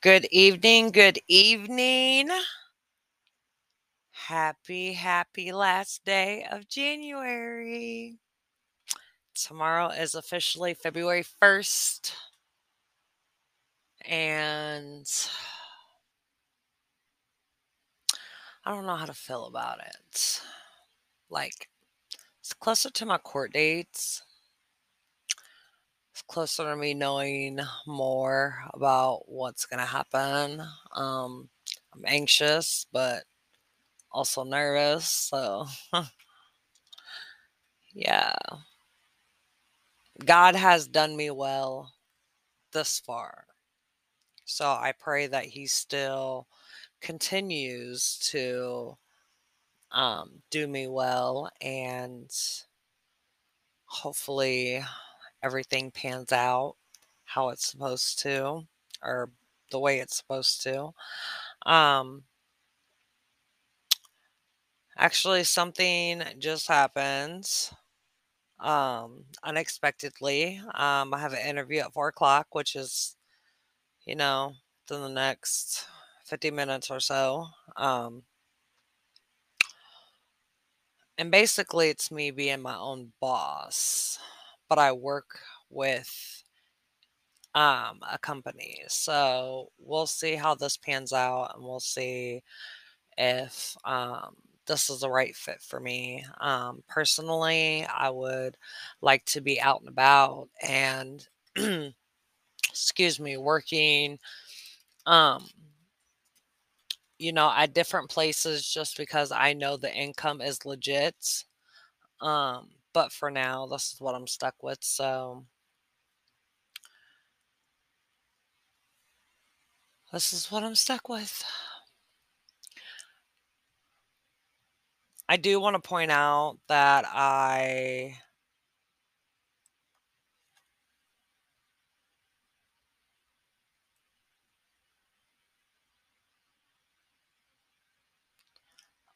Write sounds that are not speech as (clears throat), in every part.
Good evening. Good evening. Happy, happy last day of January. Tomorrow is officially February 1st. And I don't know how to feel about it. Like, it's closer to my court dates. Closer to me knowing more about what's going to happen. Um, I'm anxious, but also nervous. So, (laughs) yeah. God has done me well this far. So I pray that He still continues to um, do me well and hopefully everything pans out how it's supposed to or the way it's supposed to. Um, actually, something just happened um, unexpectedly. Um, I have an interview at four o'clock, which is, you know, within the next 50 minutes or so. Um, and basically, it's me being my own boss, but I work with um, a company. So we'll see how this pans out and we'll see if um, this is the right fit for me. Um, personally, I would like to be out and about and, (clears throat) excuse me, working, um, you know, at different places just because I know the income is legit. Um, but for now, this is what I'm stuck with. So this is what I'm stuck with. I do want to point out that I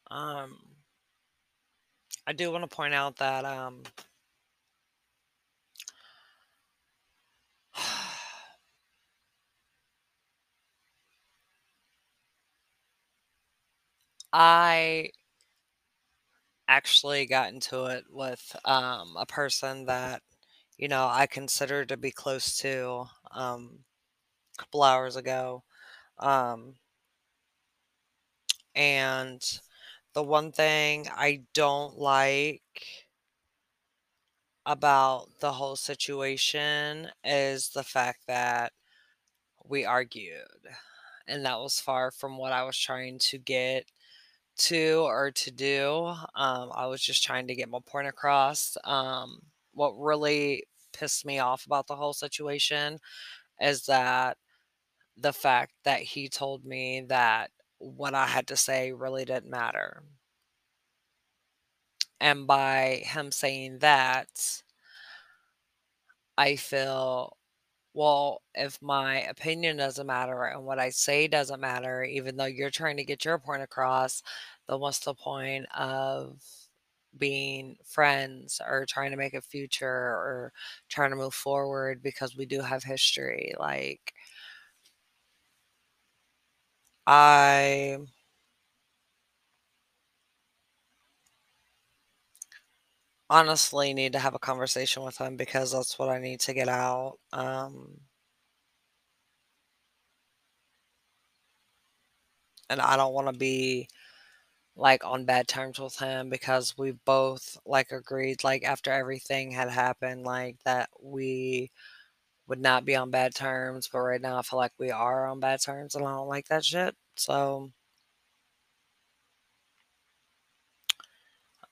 um I do want to point out that um (sighs) I actually got into it with um a person that you know I consider to be close to um a couple hours ago. Um and the one thing I don't like about the whole situation is the fact that we argued. And that was far from what I was trying to get to or to do. Um, I was just trying to get my point across. Um, what really pissed me off about the whole situation is that the fact that he told me that what I had to say really didn't matter. And by him saying that, I feel, well, if my opinion doesn't matter and what I say doesn't matter, even though you're trying to get your point across, then what's the point of being friends or trying to make a future or trying to move forward because we do have history? Like, I honestly need to have a conversation with him because that's what I need to get out. Um, and I don't want to be like on bad terms with him because we both like agreed like after everything had happened like that we would not be on bad terms but right now I feel like we are on bad terms and I don't like that shit. So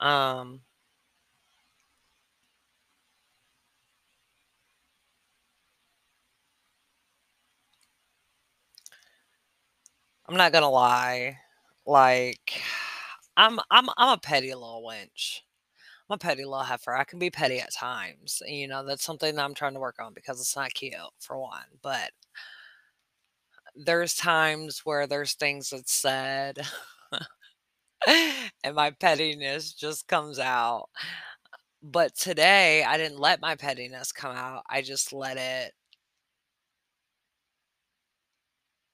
um I'm not gonna lie. Like I'm I'm I'm a petty little wench. I'm a petty little heifer. I can be petty at times. You know, that's something that I'm trying to work on because it's not cute for one. But there's times where there's things that's said (laughs) and my pettiness just comes out. But today I didn't let my pettiness come out. I just let it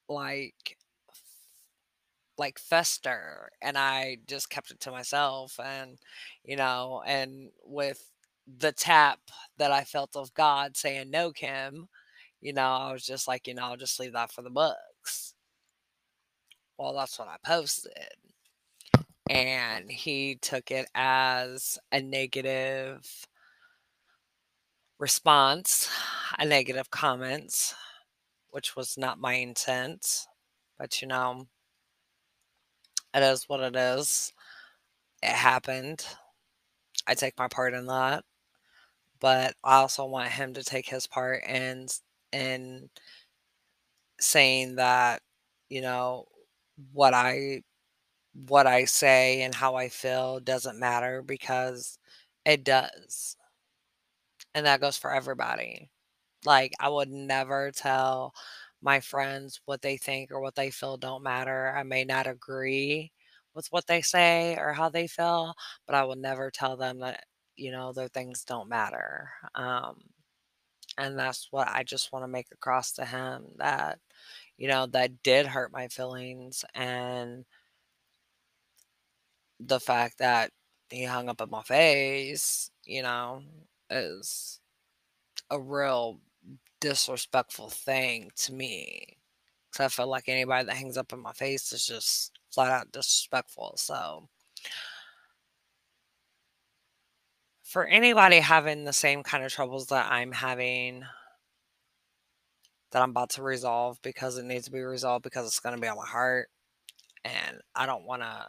like like fester and I just kept it to myself and you know and with the tap that I felt of God saying no Kim you know I was just like you know I'll just leave that for the books. Well that's what I posted and he took it as a negative response a negative comments which was not my intent but you know it is what it is it happened I take my part in that but I also want him to take his part in in saying that, you know, what I what I say and how I feel doesn't matter because it does. And that goes for everybody. Like, I would never tell my friends what they think or what they feel don't matter. I may not agree with what they say or how they feel, but I will never tell them that, you know, their things don't matter. Um, and that's what I just want to make across to him that, you know, that did hurt my feelings and the fact that he hung up in my face, you know, is a real disrespectful thing to me. Cause I feel like anybody that hangs up in my face is just flat out disrespectful. So for anybody having the same kind of troubles that I'm having that I'm about to resolve because it needs to be resolved because it's gonna be on my heart, and I don't wanna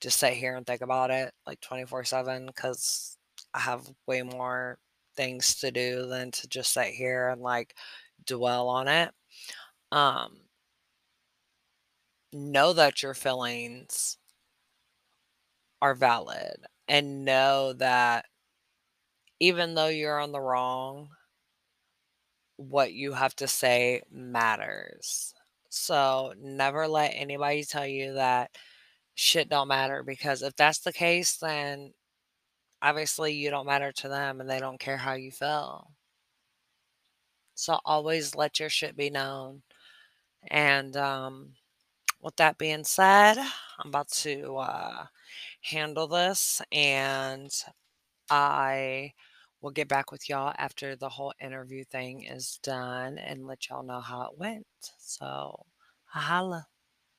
just sit here and think about it like 24/7 cuz I have way more things to do than to just sit here and, like, dwell on it. Um know that your feelings are valid and know that even though you're on the wrong what you have to say matters. So, never let anybody tell you that shit don't matter because if that's the case, then obviously you don't matter to them and they don't care how you feel. So, always let your shit be known. And, um, with that being said, I'm about to, uh, handle this, and I will get back with y'all after the whole interview thing is done and let y'all know how it went. So, holla.